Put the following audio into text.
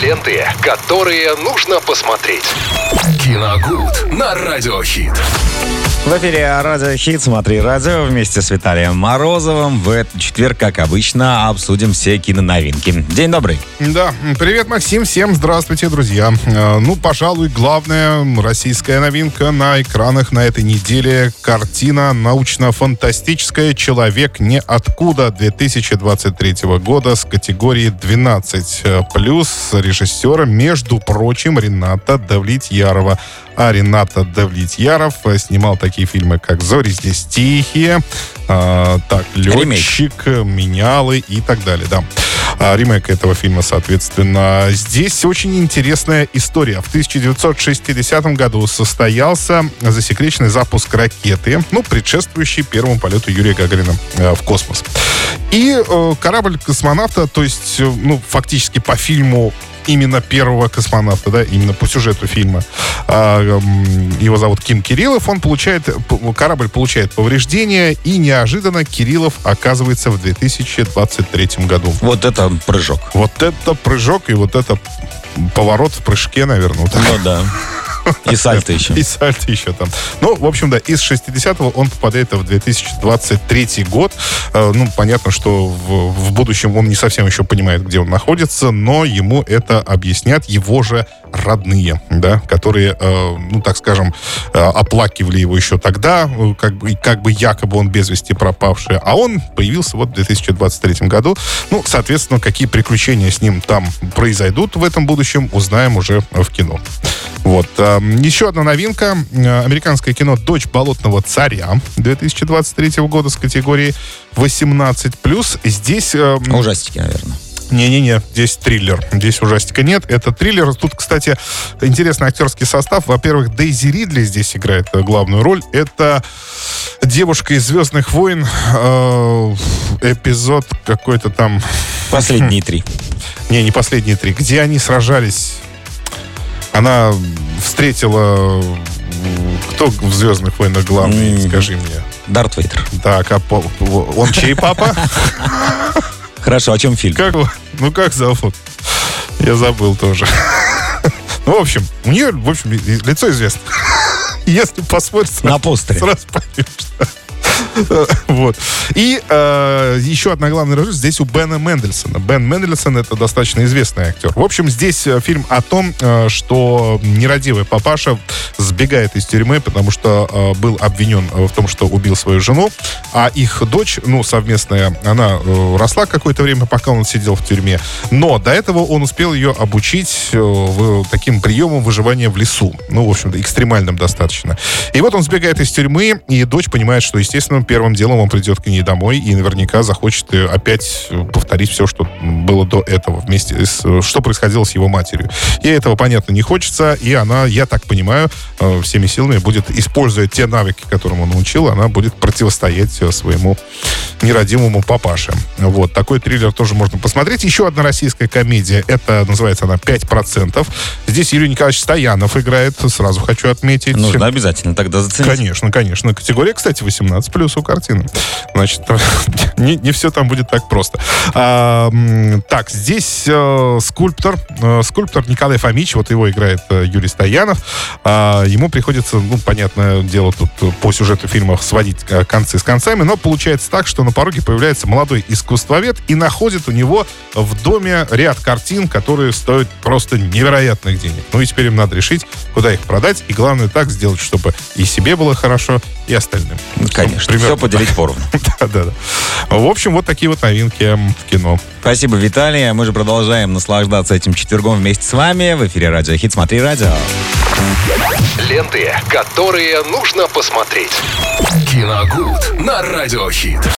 Ленты, которые нужно посмотреть. Киногуд на Радиохит. В эфире Радио Хит, смотри радио вместе с Виталием Морозовым. В этот четверг, как обычно, обсудим все киноновинки. День добрый. Да, привет, Максим, всем здравствуйте, друзья. Э, Ну, пожалуй, главная российская новинка на экранах на этой неделе – картина научно-фантастическая «Человек ниоткуда» 2023 года с категории 12+, с режиссера, между прочим, Рената Давлетьярова. А Рената Давлетьяров э, снимал такие фильмы, как «Зори здесь тихие», э, так, «Летчик», «Менялы» и так далее, да. А, ремейк этого фильма, соответственно. Здесь очень интересная история. В 1960 году состоялся засекреченный запуск ракеты, ну, предшествующий первому полету Юрия Гагарина э, в космос. И э, корабль космонавта, то есть, э, ну, фактически по фильму именно первого космонавта, да, именно по сюжету фильма. А, его зовут Ким Кириллов. Он получает, корабль получает повреждения, и неожиданно Кириллов оказывается в 2023 году. Вот это прыжок. Вот это прыжок и вот это поворот в прыжке, наверное. вот. Ну да. И сальто еще. И сальто еще там. Ну, в общем, да, из 60-го он попадает в 2023 год. Э, Ну, понятно, что в, в будущем он не совсем еще понимает, где он находится, но ему это объяснят его же родные, да, которые, э, ну, так скажем, э, оплакивали его еще тогда, как бы, как бы якобы он без вести пропавший, а он появился вот в 2023 году. Ну, соответственно, какие приключения с ним там произойдут в этом будущем, узнаем уже в кино. Вот. а, Еще одна новинка. Э, Американское кино «Дочь болотного царя» 2023 года с категории 18+. Здесь... э, Ужастики, наверное. не-не-не, здесь триллер. Здесь ужастика нет. Это триллер. Тут, кстати, интересный актерский состав. Во-первых, Дейзи Ридли здесь играет э, главную роль. Это девушка из «Звездных войн». э, эпизод какой-то там... Последние три. Не, не последние три. Где они сражались? Она встретила... Кто в «Звездных войнах» главный? М. Скажи мне. Дарт Вейдер. Так, а по- он чей папа? Хорошо, о чем фильм? Как? Ну, как зовут? Я забыл тоже. Ну, в общем, у нее, в общем, лицо известно. Если посмотреть, На постере. сразу поймешь. Вот. И э, еще одна главная роль здесь у Бена Мендельсона. Бен Мендельсон это достаточно известный актер. В общем, здесь э, фильм о том, э, что нерадивый папаша сбегает из тюрьмы, потому что был обвинен в том, что убил свою жену, а их дочь, ну, совместная, она росла какое-то время, пока он сидел в тюрьме. Но до этого он успел ее обучить таким приемам выживания в лесу. Ну, в общем-то, экстремальным достаточно. И вот он сбегает из тюрьмы, и дочь понимает, что, естественно, первым делом он придет к ней домой и наверняка захочет э, опять повторить все, что было до этого вместе с... э, Что происходило с его матерью. Ей этого, понятно, не хочется, и она, я так понимаю, э, всеми силами будет, используя те навыки, которым он научил, она будет противостоять своему нерадимому папаше. Вот, такой триллер тоже можно посмотреть. Еще одна российская комедия, это называется она «5%». Здесь Юрий Николаевич Стоянов играет, сразу хочу отметить. Нужно обязательно тогда заценить. Конечно, конечно. Категория, кстати, 18 плюс у картины. Значит, не, не все там будет так просто. А, так, здесь э, скульптор, э, скульптор Николай Фомич, вот его играет э, Юрий Стоянов. А, ему приходится, ну, понятное дело, тут по сюжету фильма сводить э, концы с концами, но получается так, что на пороге появляется молодой искусствовед и находит у него в доме ряд картин, которые стоят просто невероятных денег. Ну и теперь им надо решить, куда их продать, и главное так сделать, чтобы и себе было хорошо, и остальным. Конечно, Примерно все поделить поровну. Да, да, да. В общем, вот такие вот новинки в кино. Спасибо, Виталий. Мы же продолжаем наслаждаться этим четвергом вместе с вами. В эфире Радио Хит. Смотри радио. Ленты, которые нужно посмотреть. Киногуд на Радиохит.